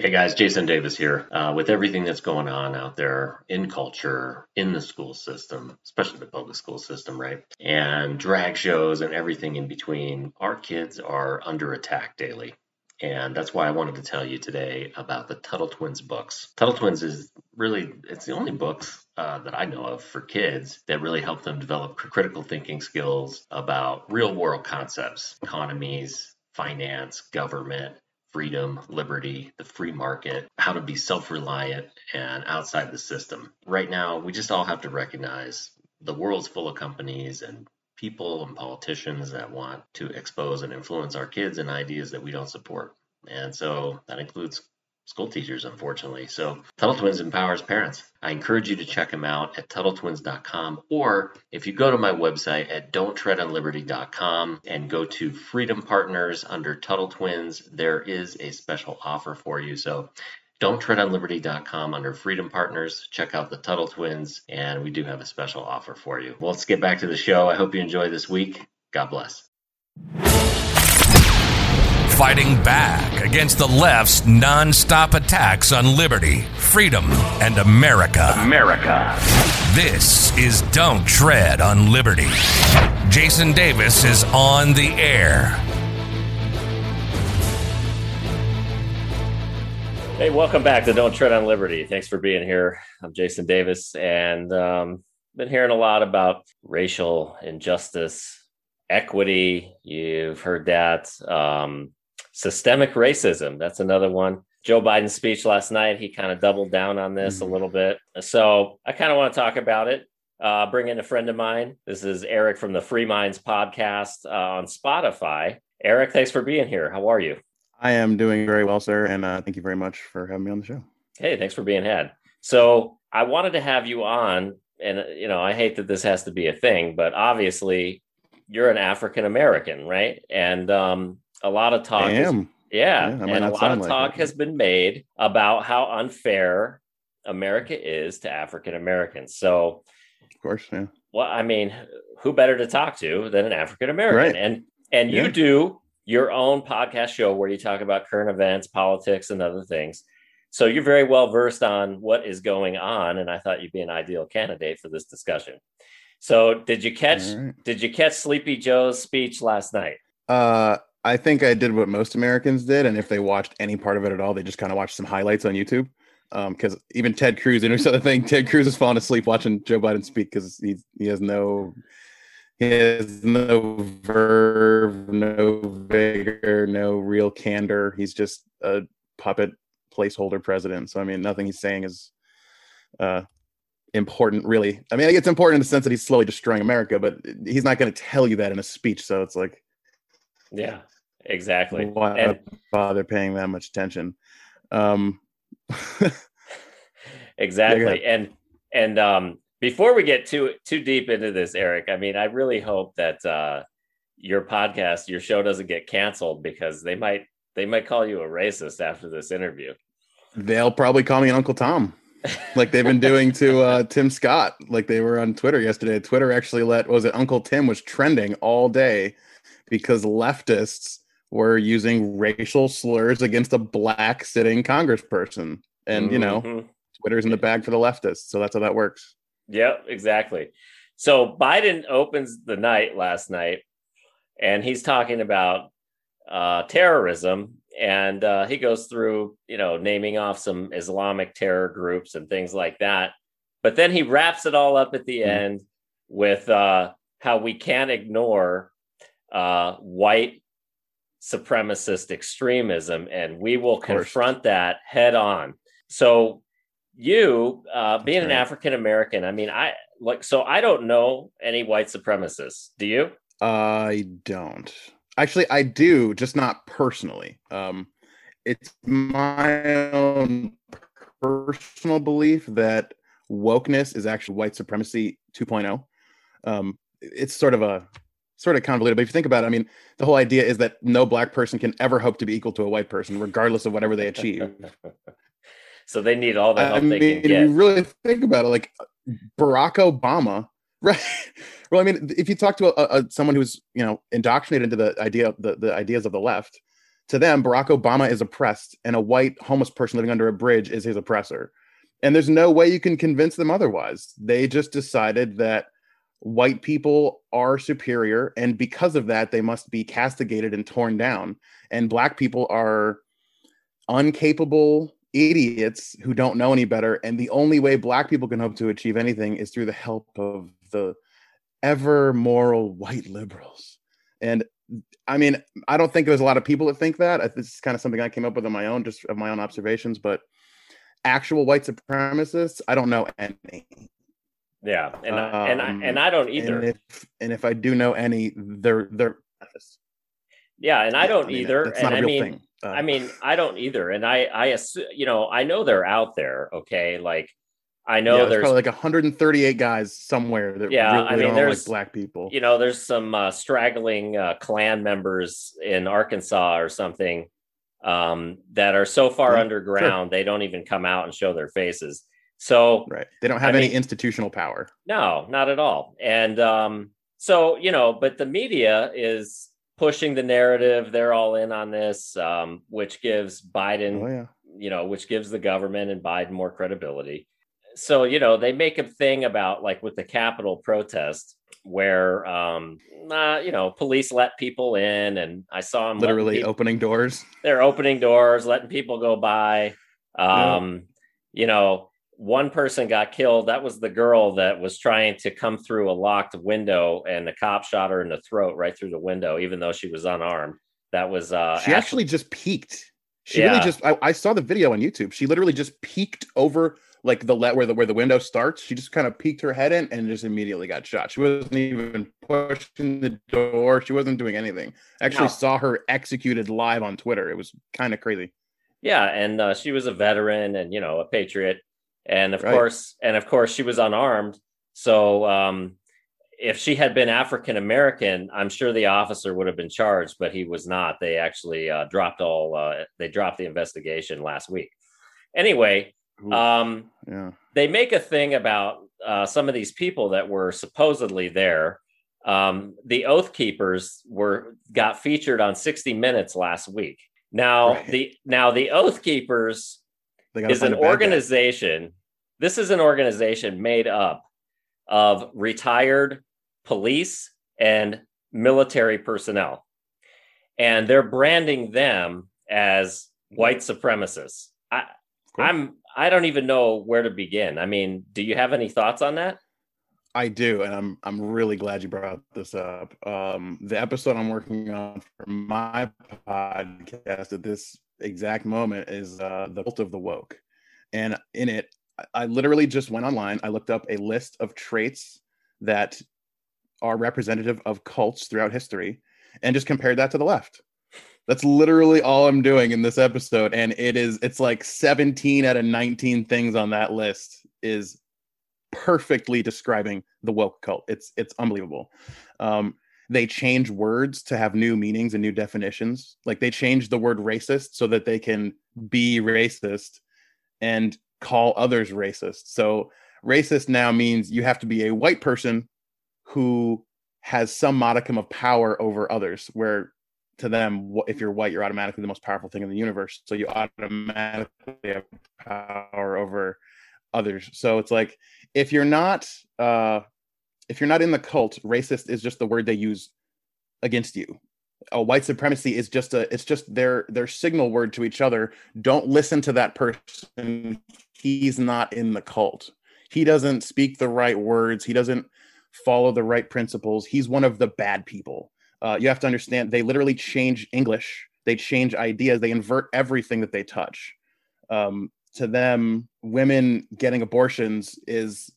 Hey guys, Jason Davis here. Uh, with everything that's going on out there in culture, in the school system, especially the public school system, right? And drag shows and everything in between, our kids are under attack daily. And that's why I wanted to tell you today about the Tuttle Twins books. Tuttle Twins is really, it's the only books uh, that I know of for kids that really help them develop critical thinking skills about real world concepts, economies, finance, government, freedom, liberty, the free market, how to be self reliant and outside the system. Right now, we just all have to recognize the world's full of companies and people and politicians that want to expose and influence our kids and ideas that we don't support. And so that includes school teachers, unfortunately. So Tuttle Twins empowers parents. I encourage you to check them out at TuttleTwins.com or if you go to my website at don'ttreadonliberty.com and go to Freedom Partners under Tuttle Twins, there is a special offer for you. So don'ttreadonliberty.com under Freedom Partners. Check out the Tuttle Twins, and we do have a special offer for you. Well, let's get back to the show. I hope you enjoy this week. God bless fighting back against the left's nonstop attacks on liberty, freedom, and America. America. This is Don't Tread on Liberty. Jason Davis is on the air. Hey, welcome back to Don't Tread on Liberty. Thanks for being here. I'm Jason Davis, and um, been hearing a lot about racial injustice, equity. You've heard that. Um, systemic racism. That's another one. Joe Biden's speech last night, he kind of doubled down on this mm-hmm. a little bit. So I kind of want to talk about it. Uh, bring in a friend of mine. This is Eric from the Free Minds podcast uh, on Spotify. Eric, thanks for being here. How are you? I am doing very well, sir. And uh, thank you very much for having me on the show. Hey, thanks for being had. So I wanted to have you on. And, uh, you know, I hate that this has to be a thing, but obviously you're an African American, right? And um, a lot of talk. I am. Is, yeah, yeah and a lot of like talk it. has been made about how unfair America is to African Americans. So, of course, yeah. Well, I mean, who better to talk to than an African American? Right. And and yeah. you do your own podcast show where you talk about current events, politics, and other things. So you're very well versed on what is going on, and I thought you'd be an ideal candidate for this discussion. So did you catch right. did you catch Sleepy Joe's speech last night? Uh I think I did what most Americans did, and if they watched any part of it at all, they just kind of watched some highlights on YouTube. Because um, even Ted Cruz, and other thing, Ted Cruz is falling asleep watching Joe Biden speak because he he has no he has no verve, no vigor, no real candor. He's just a puppet placeholder president. So I mean, nothing he's saying is uh, important, really. I mean, it's important in the sense that he's slowly destroying America, but he's not going to tell you that in a speech. So it's like, yeah, exactly. Why and, bother paying that much attention? Um, exactly. And and um, before we get too too deep into this, Eric, I mean, I really hope that uh, your podcast, your show, doesn't get canceled because they might they might call you a racist after this interview. They'll probably call me Uncle Tom. like they've been doing to uh, Tim Scott, like they were on Twitter yesterday. Twitter actually let was it Uncle Tim was trending all day because leftists were using racial slurs against a black sitting congressperson. And, mm-hmm. you know, mm-hmm. Twitter's in the bag for the leftists. So that's how that works. Yep, exactly. So Biden opens the night last night and he's talking about uh, terrorism. And uh, he goes through, you know, naming off some Islamic terror groups and things like that. But then he wraps it all up at the mm-hmm. end with uh, how we can't ignore uh, white supremacist extremism, and we will confront that head on. So, you uh, being right. an African American, I mean, I like so I don't know any white supremacists. Do you? I don't. Actually, I do, just not personally. Um, it's my own personal belief that wokeness is actually white supremacy 2.0. Um, it's sort of a sort of convoluted. But if you think about it, I mean, the whole idea is that no black person can ever hope to be equal to a white person, regardless of whatever they achieve. so they need all the help I mean, they can get. You really think about it, like Barack Obama, right? well, I mean, if you talk to a, a, someone who's you know indoctrinated into the idea, the, the ideas of the left, to them, Barack Obama is oppressed, and a white homeless person living under a bridge is his oppressor. And there's no way you can convince them otherwise. They just decided that white people are superior, and because of that, they must be castigated and torn down. And black people are uncapable idiots who don't know any better. And the only way black people can hope to achieve anything is through the help of the ever moral white liberals. And I mean, I don't think there's a lot of people that think that. This is kind of something I came up with on my own, just of my own observations. But actual white supremacists, I don't know any. Yeah, and um, I, and I, and I don't either. And if, and if I do know any, they're they're. Yeah, and I don't I mean, either. And I mean, uh, I mean, I don't either. And I I assume, you know, I know they're out there. Okay, like I know yeah, there's, there's, probably like 138 guys somewhere that yeah, really I mean, there's like black people. You know, there's some uh, straggling uh, Klan members in Arkansas or something um, that are so far yeah, underground sure. they don't even come out and show their faces. So right, they don't have I any mean, institutional power. No, not at all. And um, so you know, but the media is pushing the narrative. They're all in on this, um, which gives Biden, oh, yeah. you know, which gives the government and Biden more credibility so you know they make a thing about like with the Capitol protest where um uh, you know police let people in and i saw them literally people, opening doors they're opening doors letting people go by um yeah. you know one person got killed that was the girl that was trying to come through a locked window and the cop shot her in the throat right through the window even though she was unarmed that was uh she actually, actually just peeked she yeah. really just I, I saw the video on youtube she literally just peeked over like the let where the where the window starts. She just kind of peeked her head in and just immediately got shot. She wasn't even pushing the door. She wasn't doing anything. I actually no. saw her executed live on Twitter. It was kind of crazy. Yeah, and uh, she was a veteran and you know a patriot, and of right. course, and of course, she was unarmed. So um, if she had been African American, I'm sure the officer would have been charged, but he was not. They actually uh, dropped all. Uh, they dropped the investigation last week. Anyway, um, yeah. They make a thing about uh, some of these people that were supposedly there. Um, the Oath Keepers were got featured on 60 Minutes last week. Now right. the now the Oath Keepers is an organization. Guy. This is an organization made up of retired police and military personnel, and they're branding them as white supremacists. I, I'm I don't even know where to begin. I mean, do you have any thoughts on that? I do, and I'm I'm really glad you brought this up. Um, the episode I'm working on for my podcast at this exact moment is uh, the cult of the woke, and in it, I literally just went online. I looked up a list of traits that are representative of cults throughout history, and just compared that to the left. That's literally all I'm doing in this episode. And it is, it's like 17 out of 19 things on that list is perfectly describing the woke cult. It's it's unbelievable. Um, they change words to have new meanings and new definitions. Like they change the word racist so that they can be racist and call others racist. So racist now means you have to be a white person who has some modicum of power over others, where to them if you're white you're automatically the most powerful thing in the universe so you automatically have power over others so it's like if you're not uh if you're not in the cult racist is just the word they use against you. A white supremacy is just a it's just their their signal word to each other. Don't listen to that person. He's not in the cult. He doesn't speak the right words. He doesn't follow the right principles. He's one of the bad people. Uh, you have to understand they literally change English, they change ideas, they invert everything that they touch. Um, to them, women getting abortions is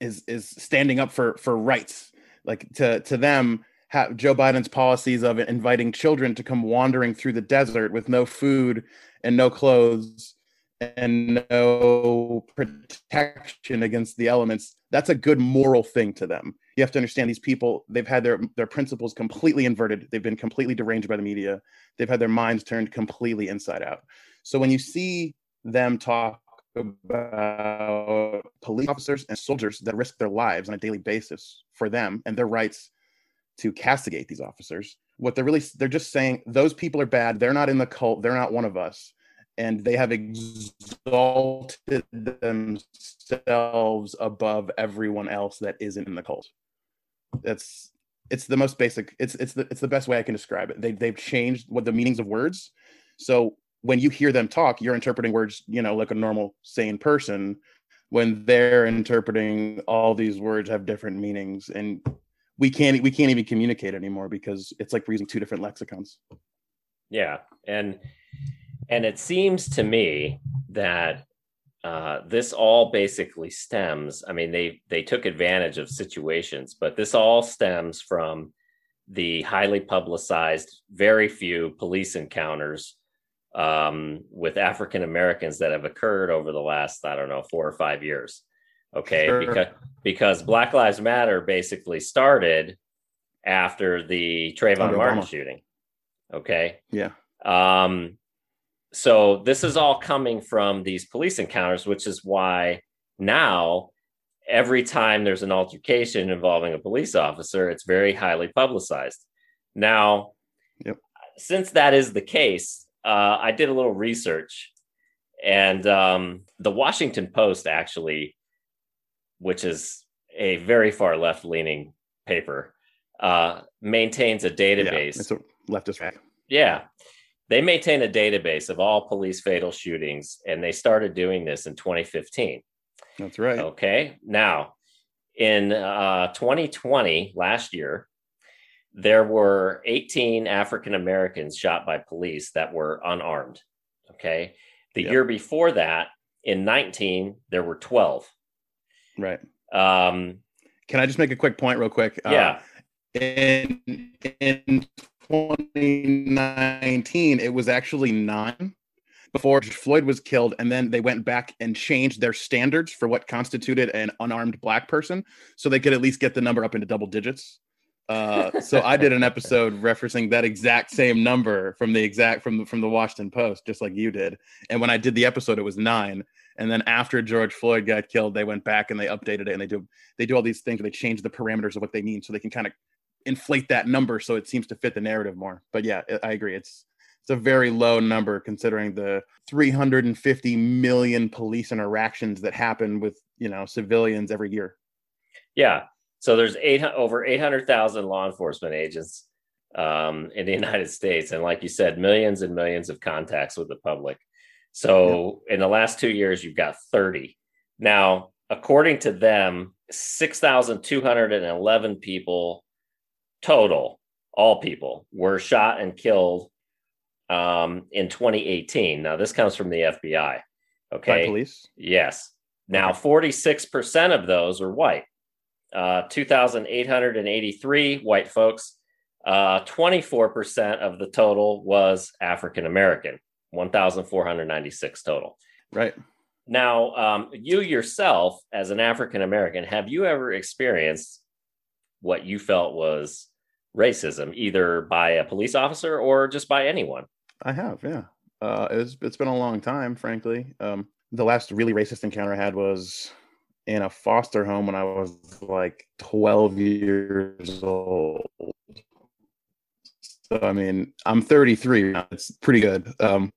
is is standing up for for rights. Like to to them, have Joe Biden's policies of inviting children to come wandering through the desert with no food and no clothes and no protection against the elements that's a good moral thing to them. You have to understand these people they've had their their principles completely inverted. They've been completely deranged by the media. They've had their minds turned completely inside out. So when you see them talk about police officers and soldiers that risk their lives on a daily basis for them and their rights to castigate these officers. What they're really they're just saying those people are bad. They're not in the cult. They're not one of us. And they have exalted themselves above everyone else that isn't in the cult. That's it's the most basic it's it's the it's the best way i can describe it. They, they've changed what the meanings of words. So when you hear them talk you're interpreting words you know like a normal sane person. When they're interpreting all these words have different meanings and we can't we can't even communicate anymore because it's like we're using two different lexicons. Yeah. And and it seems to me that uh, this all basically stems i mean they they took advantage of situations but this all stems from the highly publicized very few police encounters um, with african americans that have occurred over the last i don't know four or five years. Okay sure. because because black lives matter basically started after the Trayvon Martin shooting. Okay? Yeah. Um so this is all coming from these police encounters which is why now every time there's an altercation involving a police officer it's very highly publicized. Now yep. since that is the case uh, i did a little research and um, the washington post actually which is a very far left leaning paper, uh, maintains a database. Yeah, it's a leftist rag. Yeah. They maintain a database of all police fatal shootings, and they started doing this in 2015. That's right. Okay. Now, in uh, 2020, last year, there were 18 African Americans shot by police that were unarmed. Okay. The yep. year before that, in 19, there were 12. Right. Um, Can I just make a quick point, real quick? Uh, yeah. Uh, in in 2019, it was actually nine before Floyd was killed, and then they went back and changed their standards for what constituted an unarmed black person, so they could at least get the number up into double digits. Uh, so I did an episode referencing that exact same number from the exact from the, from the Washington Post, just like you did. And when I did the episode, it was nine. And then after George Floyd got killed, they went back and they updated it and they do they do all these things. They change the parameters of what they mean so they can kind of inflate that number so it seems to fit the narrative more. But yeah, I agree. It's it's a very low number considering the 350 million police interactions that happen with you know civilians every year. Yeah. So there's eight over 800,000 law enforcement agents um, in the United States, and like you said, millions and millions of contacts with the public. So in the last two years, you've got 30. Now, according to them, 6,211 people total, all people, were shot and killed um, in 2018. Now, this comes from the FBI. Okay. By police? Yes. Now, 46% of those are white. Uh, 2,883 white folks. Uh, 24% of the total was African American. 1,496 total. Right. Now, um, you yourself, as an African American, have you ever experienced what you felt was racism, either by a police officer or just by anyone? I have, yeah. Uh, it's it's been a long time, frankly. Um, the last really racist encounter I had was in a foster home when I was like 12 years old. So I mean, I'm 33 now. It's pretty good. Um,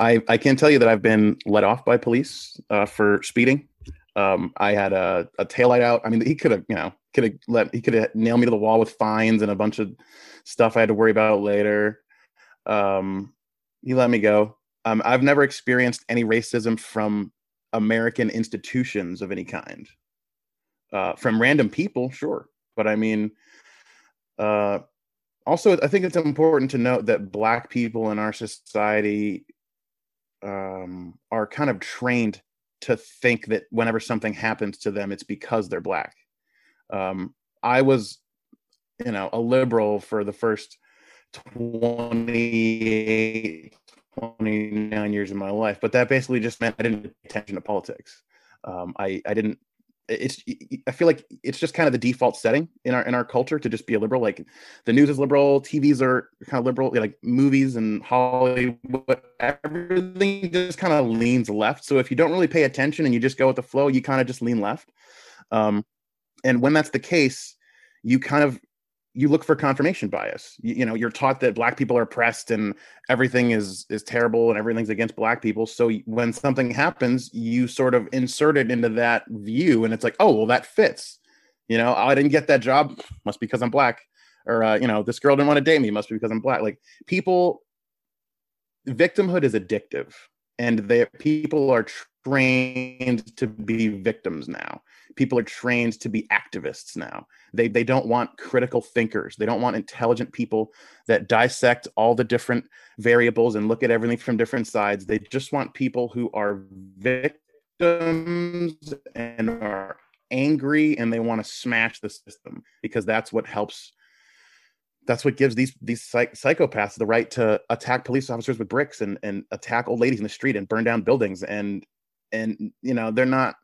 I I can tell you that I've been let off by police uh, for speeding. Um, I had a, a tail light out. I mean, he could have, you know, could have let he could have nailed me to the wall with fines and a bunch of stuff I had to worry about later. Um, he let me go. Um, I've never experienced any racism from American institutions of any kind. Uh, from random people, sure, but I mean, uh, also, I think it's important to note that Black people in our society um, are kind of trained to think that whenever something happens to them, it's because they're black. Um, I was, you know, a liberal for the first 28, 29 years of my life, but that basically just meant I didn't pay attention to politics. Um, I, I didn't it's i feel like it's just kind of the default setting in our in our culture to just be a liberal. Like the news is liberal tvs are kind of liberal like movies and hollywood everything just kind of leans left. So if you don't really pay attention and you just go with the flow you kind of just lean left. Um, and when that's the case you kind of you look for confirmation bias. You, you, know, you're taught that black people are oppressed and everything is is terrible and everything's against black people. So when something happens, you sort of insert it into that view, and it's like, oh, well, that fits. You know, oh, I didn't get that job, must be because I'm black, or uh, you know, this girl didn't want to date me, must be because I'm black. Like people, victimhood is addictive, and they people are trained to be victims now people are trained to be activists now. They they don't want critical thinkers. They don't want intelligent people that dissect all the different variables and look at everything from different sides. They just want people who are victims and are angry and they want to smash the system because that's what helps that's what gives these these psych- psychopaths the right to attack police officers with bricks and and attack old ladies in the street and burn down buildings and and you know they're not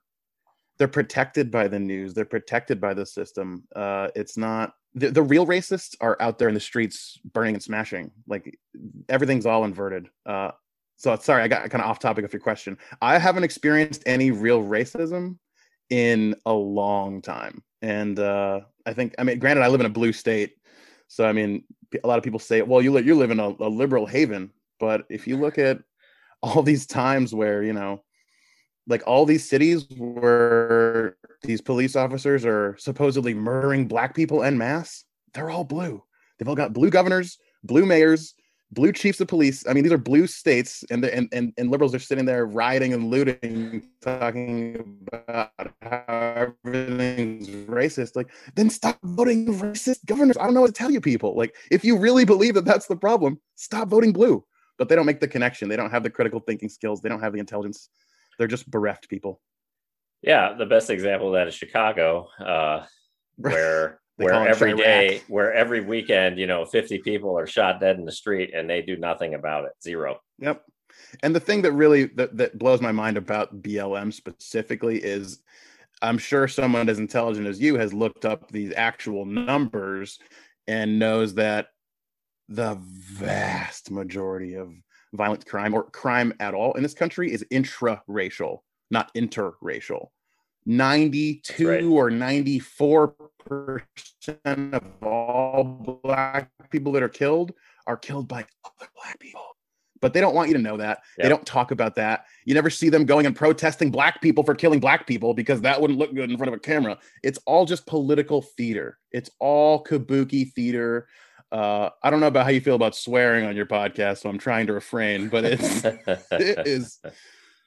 they're protected by the news they're protected by the system uh it's not the, the real racists are out there in the streets burning and smashing like everything's all inverted uh so sorry i got kind of off topic of your question. I haven't experienced any real racism in a long time and uh i think i mean granted i live in a blue state so i mean a lot of people say well you, live you live in a, a liberal haven but if you look at all these times where you know like all these cities where these police officers are supposedly murdering black people en masse, they're all blue. They've all got blue governors, blue mayors, blue chiefs of police. I mean, these are blue states, and the, and, and and liberals are sitting there rioting and looting, talking about how everything's racist. Like, then stop voting racist governors. I don't know what to tell you, people. Like, if you really believe that that's the problem, stop voting blue. But they don't make the connection. They don't have the critical thinking skills. They don't have the intelligence they're just bereft people. Yeah, the best example of that is Chicago, uh, where where every day, where every weekend, you know, 50 people are shot dead in the street and they do nothing about it. Zero. Yep. And the thing that really that, that blows my mind about BLM specifically is I'm sure someone as intelligent as you has looked up these actual numbers and knows that the vast majority of violent crime or crime at all in this country is intra-racial, not interracial. 92 right. or 94 percent of all black people that are killed are killed by other black people but they don't want you to know that yep. they don't talk about that you never see them going and protesting black people for killing black people because that wouldn't look good in front of a camera it's all just political theater it's all kabuki theater uh, I don't know about how you feel about swearing on your podcast, so I'm trying to refrain, but it's it is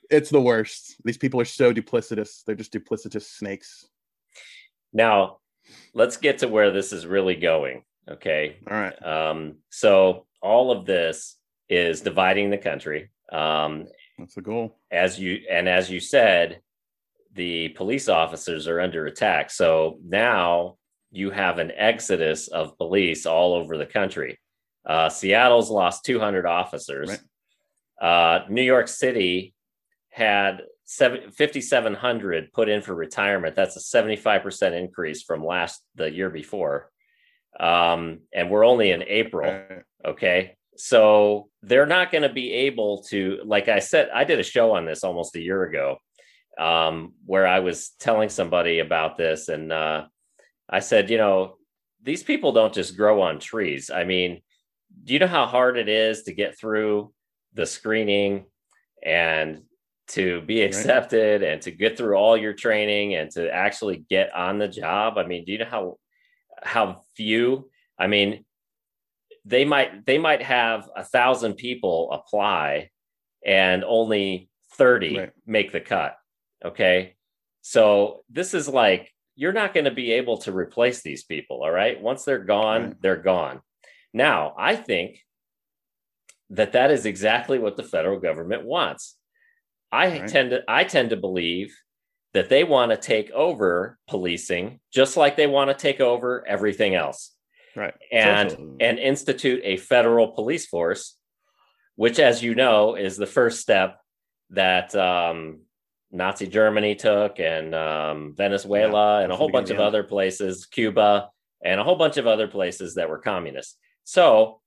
it's the worst. These people are so duplicitous. They're just duplicitous snakes. Now, let's get to where this is really going. Okay. All right. Um, so all of this is dividing the country. Um, That's the goal. As you and as you said, the police officers are under attack. So now you have an exodus of police all over the country. Uh, Seattle's lost 200 officers. Right. Uh, New York City had 5,700 put in for retirement. That's a 75% increase from last the year before. Um, and we're only in April. Okay. So they're not going to be able to, like I said, I did a show on this almost a year ago um, where I was telling somebody about this. And uh, I said, you know, these people don't just grow on trees. I mean, do you know how hard it is to get through the screening and to be accepted right. and to get through all your training and to actually get on the job? I mean, do you know how how few? I mean, they might they might have a thousand people apply and only 30 right. make the cut. Okay. So this is like you're not going to be able to replace these people. All right. Once they're gone, right. they're gone. Now, I think that that is exactly what the federal government wants. I right. tend to I tend to believe that they want to take over policing just like they want to take over everything else. Right. And and institute a federal police force which as you know is the first step that um, Nazi Germany took, and um, Venezuela, yeah, and a whole bunch of other places, Cuba, and a whole bunch of other places that were communist. So,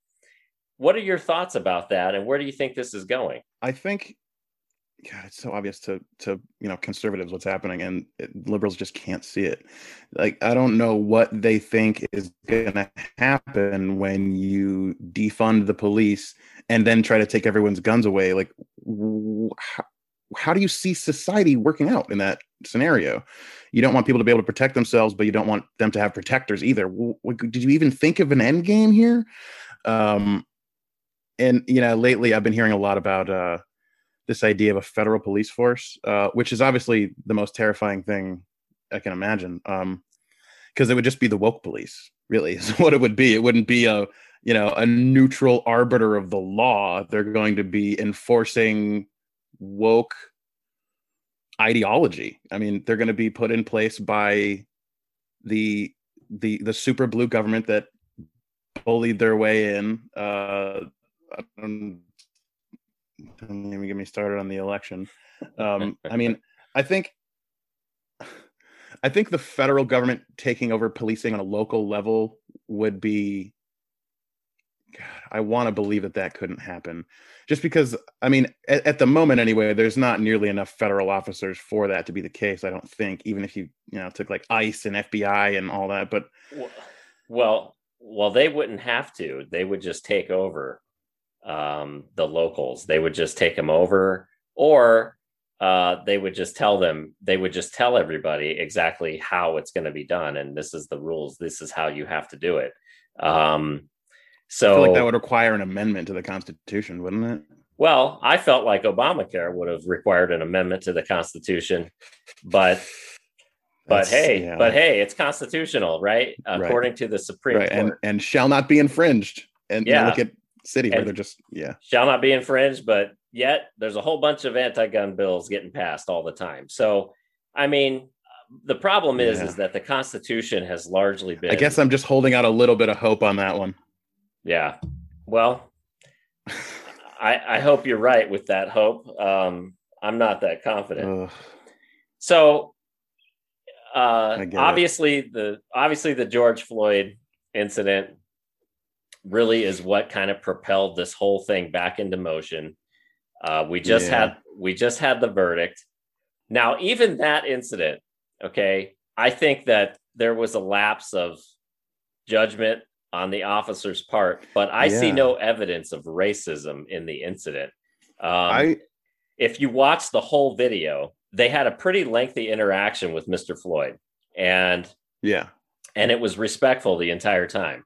what are your thoughts about that, and where do you think this is going? I think God, it's so obvious to to you know conservatives what's happening, and liberals just can't see it. Like I don't know what they think is going to happen when you defund the police and then try to take everyone's guns away. Like, how, how do you see society working out in that scenario? You don't want people to be able to protect themselves, but you don't want them to have protectors either. Did you even think of an end game here? Um, and you know, lately I've been hearing a lot about. Uh, this idea of a federal police force, uh, which is obviously the most terrifying thing I can imagine. Um, because it would just be the woke police, really, is what it would be. It wouldn't be a you know a neutral arbiter of the law. They're going to be enforcing woke ideology. I mean, they're going to be put in place by the the the super blue government that bullied their way in. Uh, don't even get me started on the election. Um, I mean, I think I think the federal government taking over policing on a local level would be. God, I want to believe that that couldn't happen, just because I mean, at, at, the moment anyway, there's not nearly enough federal officers for that to be the case. I don't think, even if you you know took like ICE and FBI and all that. But well, well, they wouldn't have to. They would just take over um, the locals. They would just take them over, or uh, they would just tell them. They would just tell everybody exactly how it's going to be done, and this is the rules. This is how you have to do it. Um, so like that would require an amendment to the Constitution, wouldn't it? Well, I felt like Obamacare would have required an amendment to the Constitution, but but That's, hey, yeah. but hey, it's constitutional, right? According right. to the Supreme right. Court, and, and shall not be infringed. And yeah. Look at city where they're just yeah shall not be infringed but yet there's a whole bunch of anti-gun bills getting passed all the time so i mean the problem is yeah. is that the constitution has largely been i guess i'm just holding out a little bit of hope on that one yeah well i i hope you're right with that hope um i'm not that confident Ugh. so uh obviously it. the obviously the george floyd incident really is what kind of propelled this whole thing back into motion. Uh, we just yeah. had we just had the verdict. Now, even that incident, okay, I think that there was a lapse of judgment on the officer's part, but I yeah. see no evidence of racism in the incident. Um, I, if you watch the whole video, they had a pretty lengthy interaction with Mr. Floyd, and yeah, and it was respectful the entire time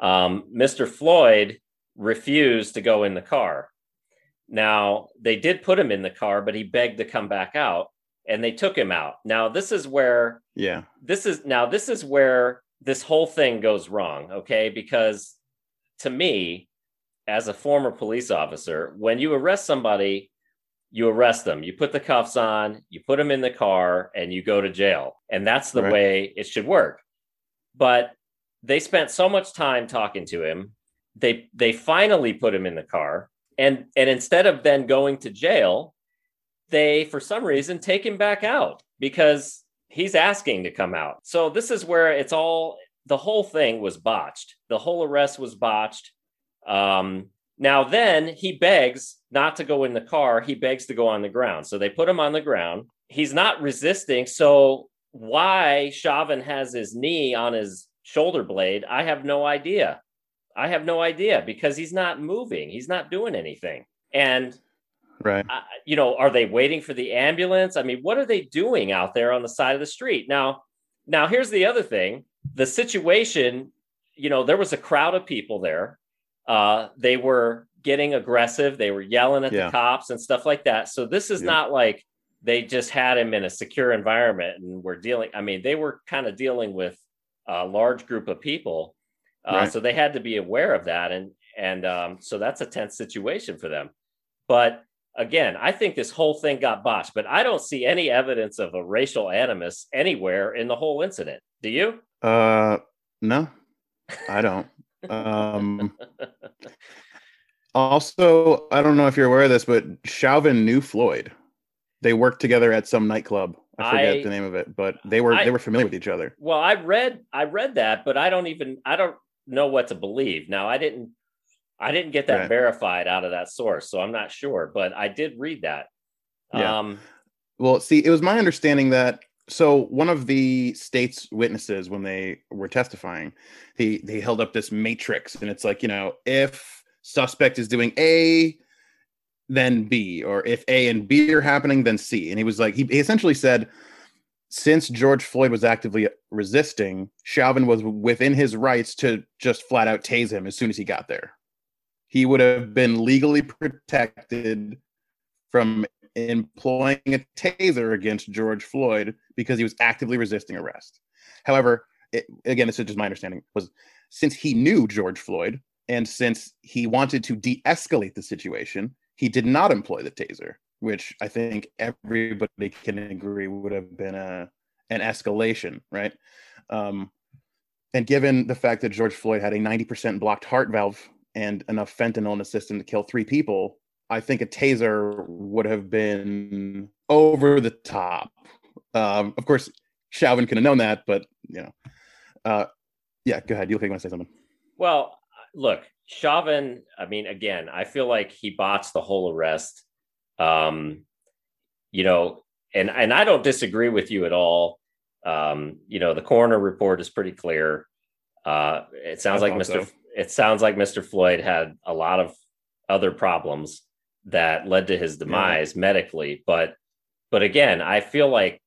um, Mr. Floyd refused to go in the car. Now, they did put him in the car, but he begged to come back out and they took him out. Now, this is where, yeah, this is now, this is where this whole thing goes wrong. Okay. Because to me, as a former police officer, when you arrest somebody, you arrest them, you put the cuffs on, you put them in the car, and you go to jail. And that's the right. way it should work. But they spent so much time talking to him. They they finally put him in the car, and and instead of then going to jail, they for some reason take him back out because he's asking to come out. So this is where it's all the whole thing was botched. The whole arrest was botched. Um, now then he begs not to go in the car. He begs to go on the ground. So they put him on the ground. He's not resisting. So why Chauvin has his knee on his shoulder blade, I have no idea. I have no idea because he's not moving. He's not doing anything. And right, uh, you know, are they waiting for the ambulance? I mean, what are they doing out there on the side of the street now? Now, here's the other thing: the situation. You know, there was a crowd of people there. Uh, they were getting aggressive. They were yelling at yeah. the cops and stuff like that. So this is yeah. not like they just had him in a secure environment and were dealing. I mean, they were kind of dealing with a large group of people. Uh, right. So they had to be aware of that, and and um, so that's a tense situation for them. But again, I think this whole thing got botched, but I don't see any evidence of a racial animus anywhere in the whole incident. Do you? Uh, no, I don't. um, also, I don't know if you're aware of this, but Chauvin knew Floyd. They worked together at some nightclub I forget I, the name of it, but they were I, they were familiar with each other. Well, I read I read that, but I don't even I don't know what to believe. Now, I didn't I didn't get that right. verified out of that source, so I'm not sure, but I did read that. Yeah. Um, Well, see, it was my understanding that so one of the state's witnesses when they were testifying, he they held up this matrix and it's like, you know, if suspect is doing A, then B, or if A and B are happening, then C. And he was like, he, he essentially said, since George Floyd was actively resisting, Chauvin was within his rights to just flat out tase him as soon as he got there. He would have been legally protected from employing a taser against George Floyd because he was actively resisting arrest. However, it, again, this is just my understanding was since he knew George Floyd and since he wanted to de-escalate the situation, he did not employ the taser, which I think everybody can agree would have been a an escalation, right? Um, and given the fact that George Floyd had a 90% blocked heart valve and enough fentanyl in the system to kill three people, I think a taser would have been over the top. Um, of course, Chauvin could have known that, but you know, uh, yeah. Go ahead. You look like you want to say something. Well, look, Chauvin, I mean, again, I feel like he botched the whole arrest. Um, you know, and and I don't disagree with you at all. Um, you know, the coroner report is pretty clear. Uh, it sounds I like Mr. so. It sounds like Mr. Floyd had a lot of other problems that led to his demise medically, but but again, I feel like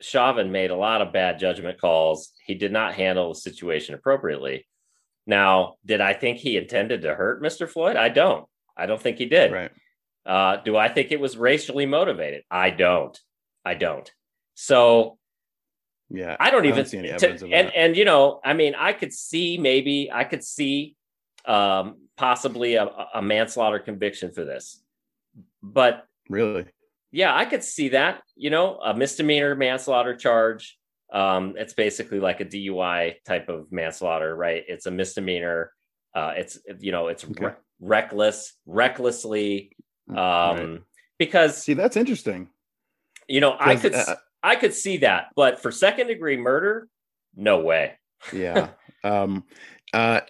Chauvin made a lot of bad judgment calls. He did not handle the situation appropriately. Now, did I think he intended to hurt Mr. Floyd? I don't. I don't think he did. Right. Uh, do I think it was racially motivated? I don't. I don't. So Yeah. I don't even see any to- evidence of and that. and you know, I mean, I could see maybe I could see um, possibly a, a manslaughter conviction for this, but really. yeah, I could see that. You know, a misdemeanor manslaughter charge. Um, it's basically like a DUI type of manslaughter, right? It's a misdemeanor. Uh, it's you know, it's Okay. re- reckless, recklessly. Um, Right. because See, that's interesting. you know, I could uh, I could see that, but for second degree murder, no way. yeah. um, uh,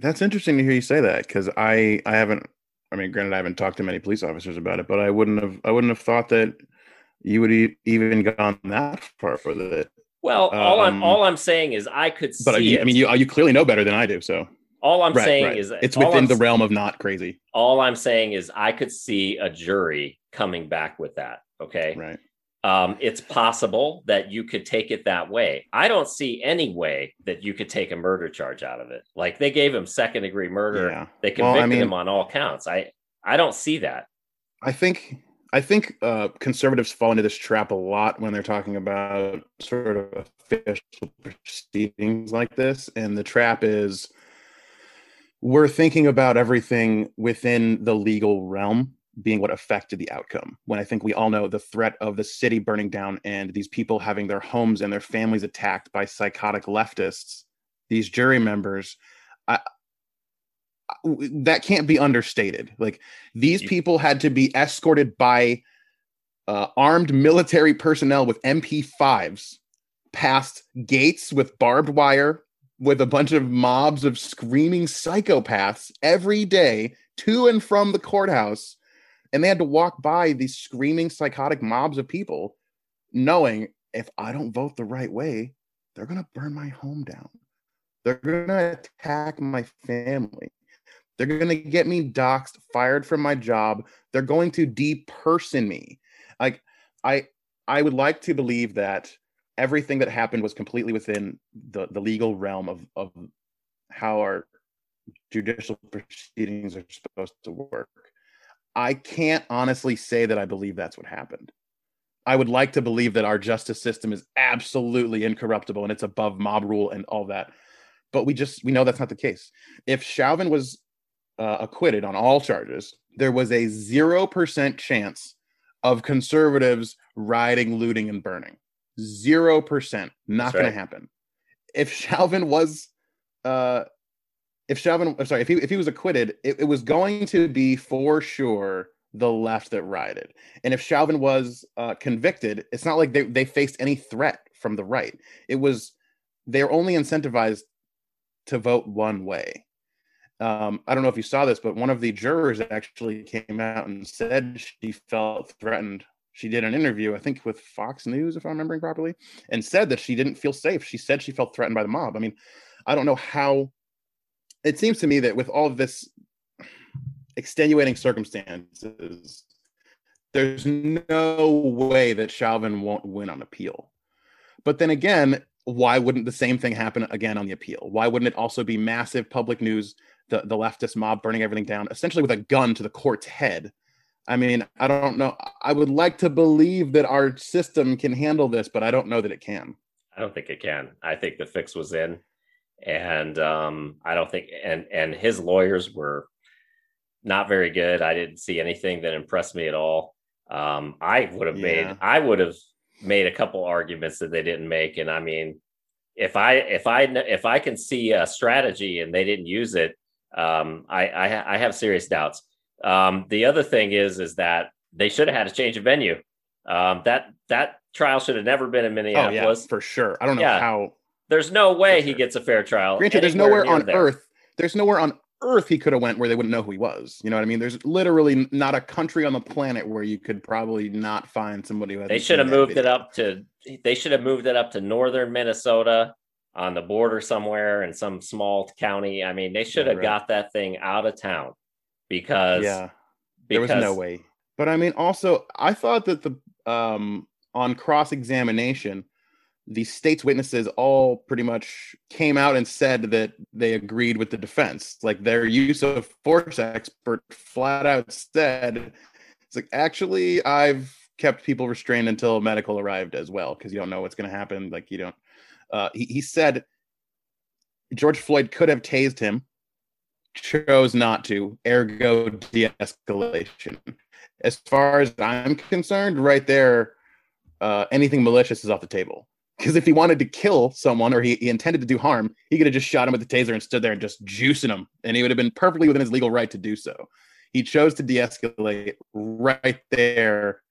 that's interesting to hear you say that because I I haven't. I mean, granted, I haven't talked to many police officers about it, but I wouldn't have. I wouldn't have thought that you would e- even gone that far for it. Well, all I'm Um, all I'm saying is I could see But. I mean, you you clearly know better than I do. So all I'm right, saying right. is it's within I'm the realm of not crazy. all I'm saying is I could see a jury coming back with that. Okay. Right. Um, it's possible that you could take it that way. I don't see any way that you could take a murder charge out of it. Like they gave him second degree murder. Yeah. They Well, convicted I mean- him on all counts. I I don't see that. I think I think uh, conservatives fall into this trap a lot when they're talking about sort of official proceedings like this, and the trap is we're thinking about everything within the legal realm being what affected the outcome. When I think we all know the threat of the city burning down and these people having their homes and their families attacked by psychotic leftists, these jury members. I, that can't be understated. Like these people had to be escorted by uh, armed military personnel with MP5s past gates with barbed wire, with a bunch of mobs of screaming psychopaths every day to and from the courthouse. And they had to walk by these screaming psychotic mobs of people, knowing if I don't vote the right way, they're going to burn my home down. They're going to attack my family. They're going to get me doxxed, fired from my job. They're going to deperson me. Like I I would like to believe that everything that happened was completely within the, the legal realm of, of how our judicial proceedings are supposed to work. I can't honestly say that I believe that's what happened. I would like to believe that our justice system is absolutely incorruptible and it's above mob rule and all that. But we just we know that's not the case. If Chauvin was uh, acquitted on all charges, there was a 0% chance of conservatives rioting, looting, and burning. 0%. Not That's going to happen. If Chauvin was, uh, if Chauvin, I'm sorry, if he, if he was acquitted, it, it was going to be for sure the left that rioted. And if Chauvin was uh, convicted, it's not like they, they faced any threat from the right. It was, they're only incentivized to vote one way. um, I don't know if you saw this, but one of the jurors actually came out and said she felt threatened. She did an interview, I think, with Fox News, if I'm remembering properly, and said that she didn't feel safe. She said she felt threatened by the mob. I mean, I don't know how. It seems to me that with all of this extenuating circumstances, there's no way that Chauvin won't win on appeal. But then again, why wouldn't the same thing happen again on the appeal? Why wouldn't it also be massive public news, the, the leftist mob burning everything down, essentially with a gun to the court's head? I mean, I don't know. I would like to believe that our system can handle this, but I don't know that it can. I don't think it can. I think the fix was in, and um, I don't think and and his lawyers were not very good. I didn't see anything that impressed me at all. Um, I would have yeah. made I would have made a couple arguments that they didn't make, and I mean, if I if I if I can see a strategy and they didn't use it, um, I, I, I have serious doubts. Um, the other thing is is that they should have had a change of venue. Um, that that trial should have never been in Minneapolis oh, yeah, for sure. I don't know yeah. how. There's no way sure. he gets a fair trial. Granted, there's nowhere on there. earth. There's nowhere on earth he could have went where they wouldn't know who he was. You know what I mean? There's literally not a country on the planet where you could probably not find somebody who They should have moved video. it up to they should have moved it up to northern Minnesota on the border somewhere in some small county. I mean, they should have right. got that thing out of town because yeah, there was no way. But I mean, also, I thought that the um on cross examination, the state's witnesses all pretty much came out and said that they agreed with the defense. Like their use of force expert flat out said, it's like, actually, I've kept people restrained until medical arrived as well, because you don't know what's going to happen. Like, you don't, uh, he, he said George Floyd could have tased him, chose not to, ergo de escalation. As far as I'm concerned, right there, uh, anything malicious is off the table because if he wanted to kill someone or he, he intended to do harm, he could have just shot him with the taser and stood there and just juicing him, and he would have been perfectly within his legal right to do so. He chose to de-escalate right there.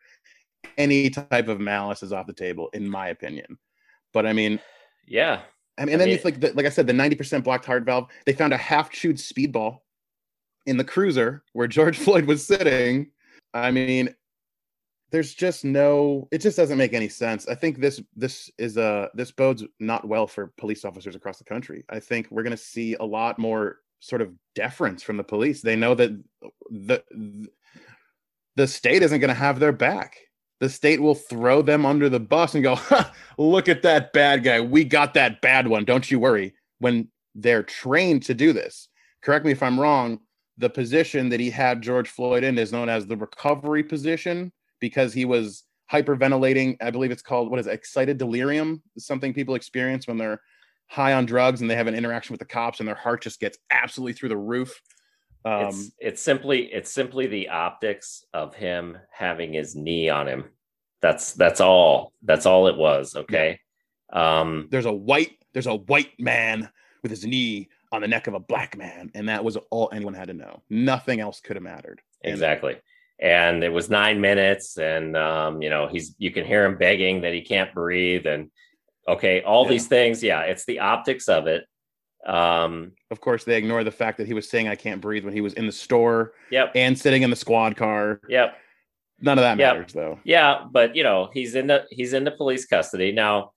Any type of malice is off the table, in my opinion. But I mean, yeah. I mean, and then mean, it's like, the, like I said, the ninety percent blocked heart valve. They found a half-chewed speedball in the cruiser where George Floyd was sitting. I mean, there's just no it just doesn't make any sense. I think this this is a this bodes not well for police officers across the country. I think we're going to see a lot more sort of deference from the police. They know that the the state isn't going to have their back. The state will throw them under the bus and go look at that bad guy. We got that bad one. Don't you worry when they're trained to do this. Correct me if i'm wrong. The position that he had george floyd in is known as the recovery position because he was hyperventilating. I believe it's called what is it, excited delirium, something people experience when they're high on drugs and they have an interaction with the cops and their heart just gets absolutely through the roof. Um, it's, it's simply it's simply the optics of him having his knee on him. That's that's all. That's all it was. Okay. Um, there's a white there's a white man with his knee on the neck of a black man, and that was all anyone had to know. Nothing else could have mattered. Exactly and it was nine minutes and um, you know he's you can hear him begging that he can't breathe and okay all yeah. these things yeah it's the optics of it um, of course they ignore the fact that he was saying i can't breathe when he was in the store yep. and sitting in the squad car yep none of that yep. matters though yeah but you know he's in the he's in the police custody now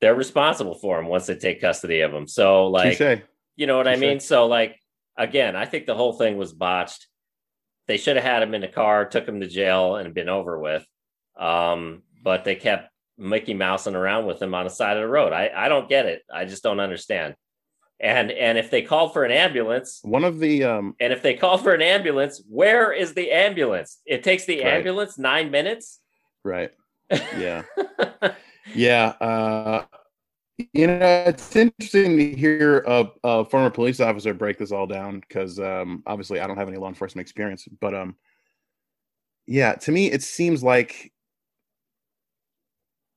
they're responsible for him once they take custody of him so like Touché. you know what Touché. i mean so like again i think the whole thing was botched they should have had him in the car, took him to jail, and been over with. Um, but they kept Mickey Mousing around with him on the side of the road. I, I don't get it. I just don't understand. And and if they called for an ambulance, one of the um, and if they call for an ambulance, where is the ambulance? It takes the right. ambulance nine minutes. Right. Yeah. yeah. Uh, you know, it's interesting to hear a, a, former police officer break this all down because um, obviously I don't have any law enforcement experience, but um, yeah, to me it seems like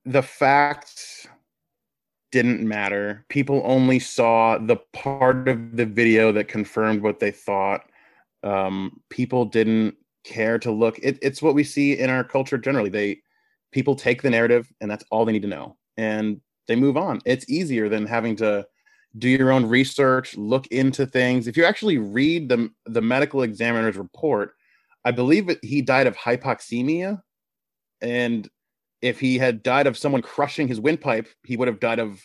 the facts didn't matter. People only saw the part of the video that confirmed what they thought. Um, people didn't care to look. It, it's what we see in our culture generally. They people take the narrative, and that's all they need to know. And they move on. It's easier than having to do your own research, look into things. If you actually read the the medical examiner's report, I believe it, he died of hypoxemia, and if he had died of someone crushing his windpipe, he would have died of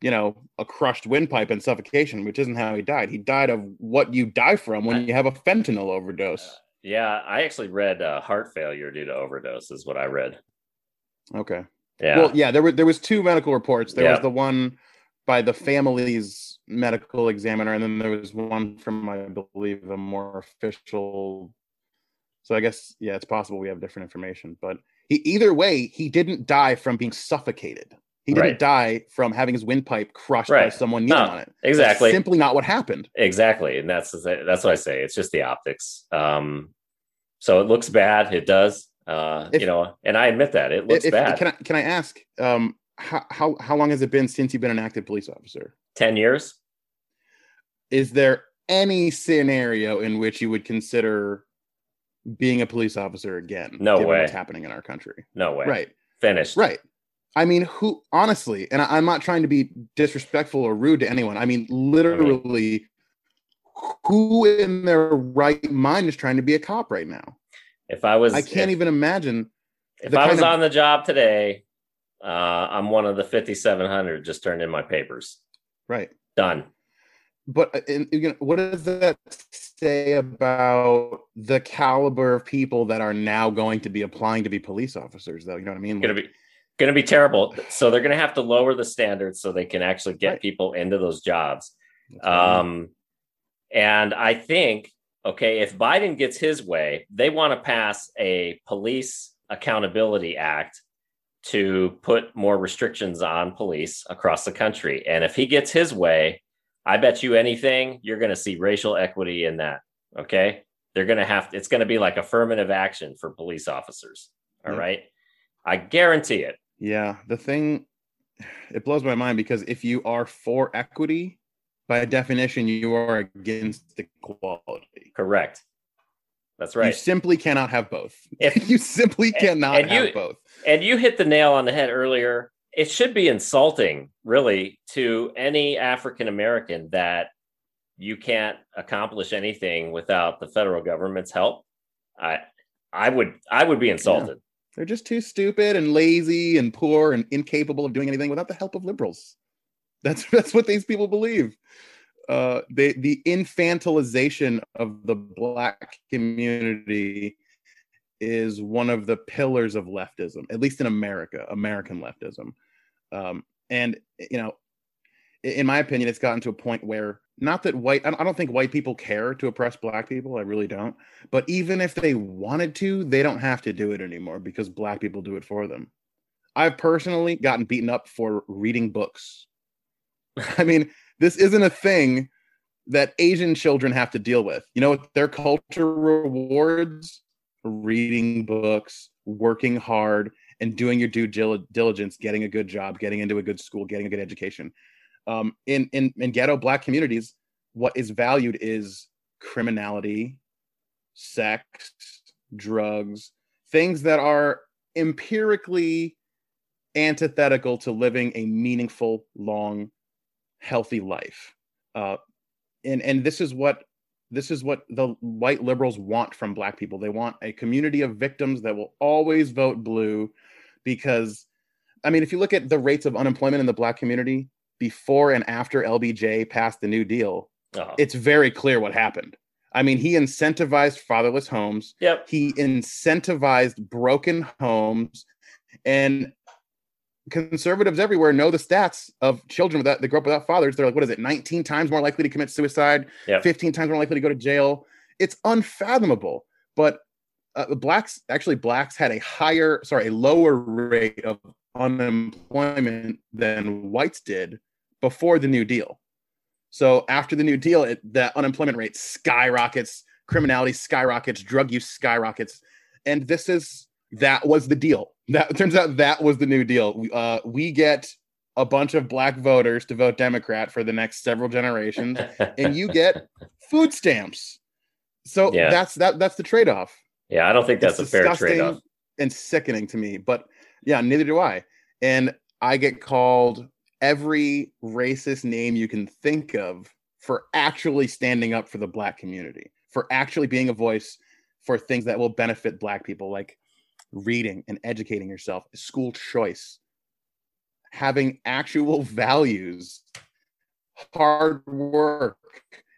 you know a crushed windpipe and suffocation, which isn't how he died. He died of what you die from when you have a fentanyl overdose. Yeah, I actually read uh, heart failure due to overdose. Is what I read. Okay. Yeah. Well, yeah, there were there was two medical reports. There Yeah. was the one by the family's medical examiner, and then there was one from I believe a more official. So I guess yeah, it's possible we have different information, but he, either way, he didn't die from being suffocated. He didn't Right. die from having his windpipe crushed by Right. someone No, kneeling on it. That's exactly. simply not what happened. Exactly, and that's that's what I say. It's just the optics. Um, so it looks bad. It does. Uh, If- you know, and I admit that it looks If- bad. Can I can I ask um, how, how how long has it been since you've been an active police officer? Ten years. is there any scenario in which you would consider being a police officer again? No way. What's happening in our country? No way. Right, Finished. right. I mean, who honestly, and I, I'm not trying to be disrespectful or rude to anyone. I mean, literally, who in their right mind is trying to be a cop right now? If I was, I can't if, even imagine. If I was of- on the job today, uh, I'm one of the 5,700. Just turned in my papers. Right, Done. but uh, and, you know, what does that say about the caliber of people that are now going to be applying to be police officers? Though, you know what I mean? Gonna be. Going to be terrible. So they're going to have to lower the standards so they can actually get Right. people into those jobs. That's what I mean. Um, and I think, okay, if Biden gets his way, they want to pass a police accountability act to put more restrictions on police across the country. And if he gets his way, I bet you anything, you're going to see racial equity in that. Okay. They're going to have, it's going to be like affirmative action for police officers. All right, Yeah. I guarantee it. Yeah, the thing it blows my mind because if you are for equity, by definition, you are against equality. Correct. That's right. You simply cannot have both. If- you simply cannot and you- have both. And you hit the nail on the head earlier. It should be insulting, really, to any African American that you can't accomplish anything without the federal government's help. I, I would, I would be insulted. They're just too stupid and lazy and poor and incapable of doing anything without the help of liberals. That's that's what these people believe. Uh, the infantilization of the black community is one of the pillars of leftism, at least in America, American leftism. Um, and you know, in my opinion, it's gotten to a point where not that white, I don't think white people care to oppress black people. I really don't. But even if they wanted to, they don't have to do it anymore because black people do it for them. I've personally gotten beaten up for reading books. I mean, this isn't a thing that Asian children have to deal with. You know their culture rewards? Reading books, working hard, and doing your due dil- diligence, getting a good job, getting into a good school, getting a good education. Um, in, in in ghetto black communities, what is valued is criminality, sex, drugs, things that are empirically antithetical to living a meaningful, long, healthy life. Uh, and and this is what this is what the white liberals want from black people. They want a community of victims that will always vote blue, because, I mean, if you look at the rates of unemployment in the black community before and after LBJ passed the New Deal, Oh, it's very clear what happened. I mean, he incentivized fatherless homes yep. he incentivized broken homes and conservatives everywhere know the stats of children without they grow up without fathers. They're like what is it 19 times more likely to commit suicide Yep. 15 times more likely to go to jail. It's unfathomable. But uh, blacks actually blacks had a higher sorry a lower rate of unemployment than whites did before the new deal. So after the new deal it, the unemployment rate skyrockets criminality skyrockets drug use skyrockets. And this is that was the deal. That turns out that was the new deal. We- uh, we get a bunch of black voters to vote democrat for the next several generations and you get food stamps. So Yeah. that's that that's the trade-off. Yeah, I don't think that's It's a fair trade-off. and sickening to me but yeah neither do i. And i get called every racist name you can think of for actually standing up for the black community, for actually being a voice for things that will benefit black people, like reading and educating yourself, school choice, having actual values, hard work.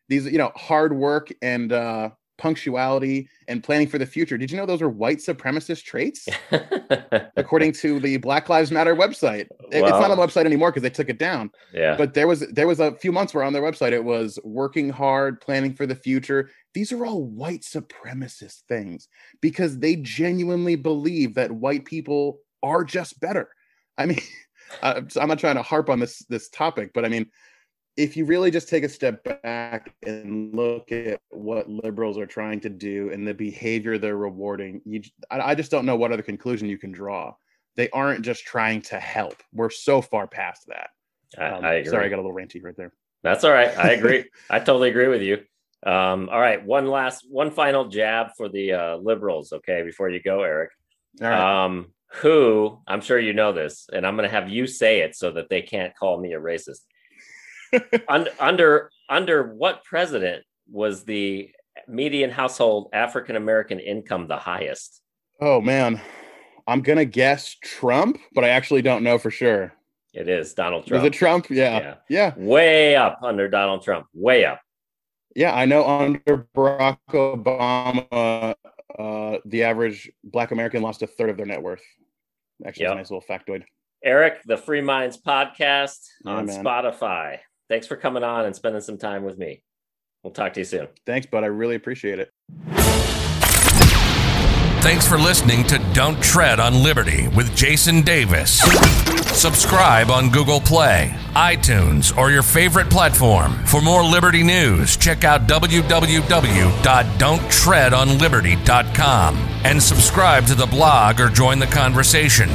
These, you know, hard work and uh, punctuality and planning for the future. Did you know those are white supremacist traits? According to the Black Lives Matter website. It- it's not on the website anymore because they took it down. yeah. But there was there was a few months where on their website it was working hard, planning for the future. These are all white supremacist things because they genuinely believe that white people are just better. I mean, I'm not trying to harp on this this topic, but I mean, if you really just take a step back and look at what liberals are trying to do and the behavior they're rewarding, you, I, I just don't know what other conclusion you can draw. They aren't just trying to help. We're so far past that. I, Um, I agree. Sorry, I got a little ranty right there. That's all right. I agree. I totally agree with you. Um, all right. One last, one final jab for the uh, liberals. Okay. Before you go, Eric. All right. Um, who, I'm sure you know this, and I'm going to have you say it so that they can't call me a racist. under, under, under what president was the median household African American income the highest? oh man, I'm gonna guess Trump, but I actually don't know for sure. It is Donald Trump. Is it Trump? Yeah. Yeah. yeah, Way up under Donald Trump. Way up. Yeah. I know under Barack Obama, uh, the average Black American lost a third of their net worth. Actually, it's Yep. a nice little factoid. Eric, the Free Minds podcast Yeah, on man. Spotify. Thanks for coming on and spending some time with me. We'll talk to you soon. Thanks, bud. I really appreciate it. Thanks for listening to Don't Tread on Liberty with Jason Davis. Subscribe on Google Play, iTunes, or your favorite platform. For more Liberty news, check out www.don'ttreadonliberty.com and subscribe to the blog or join the conversation.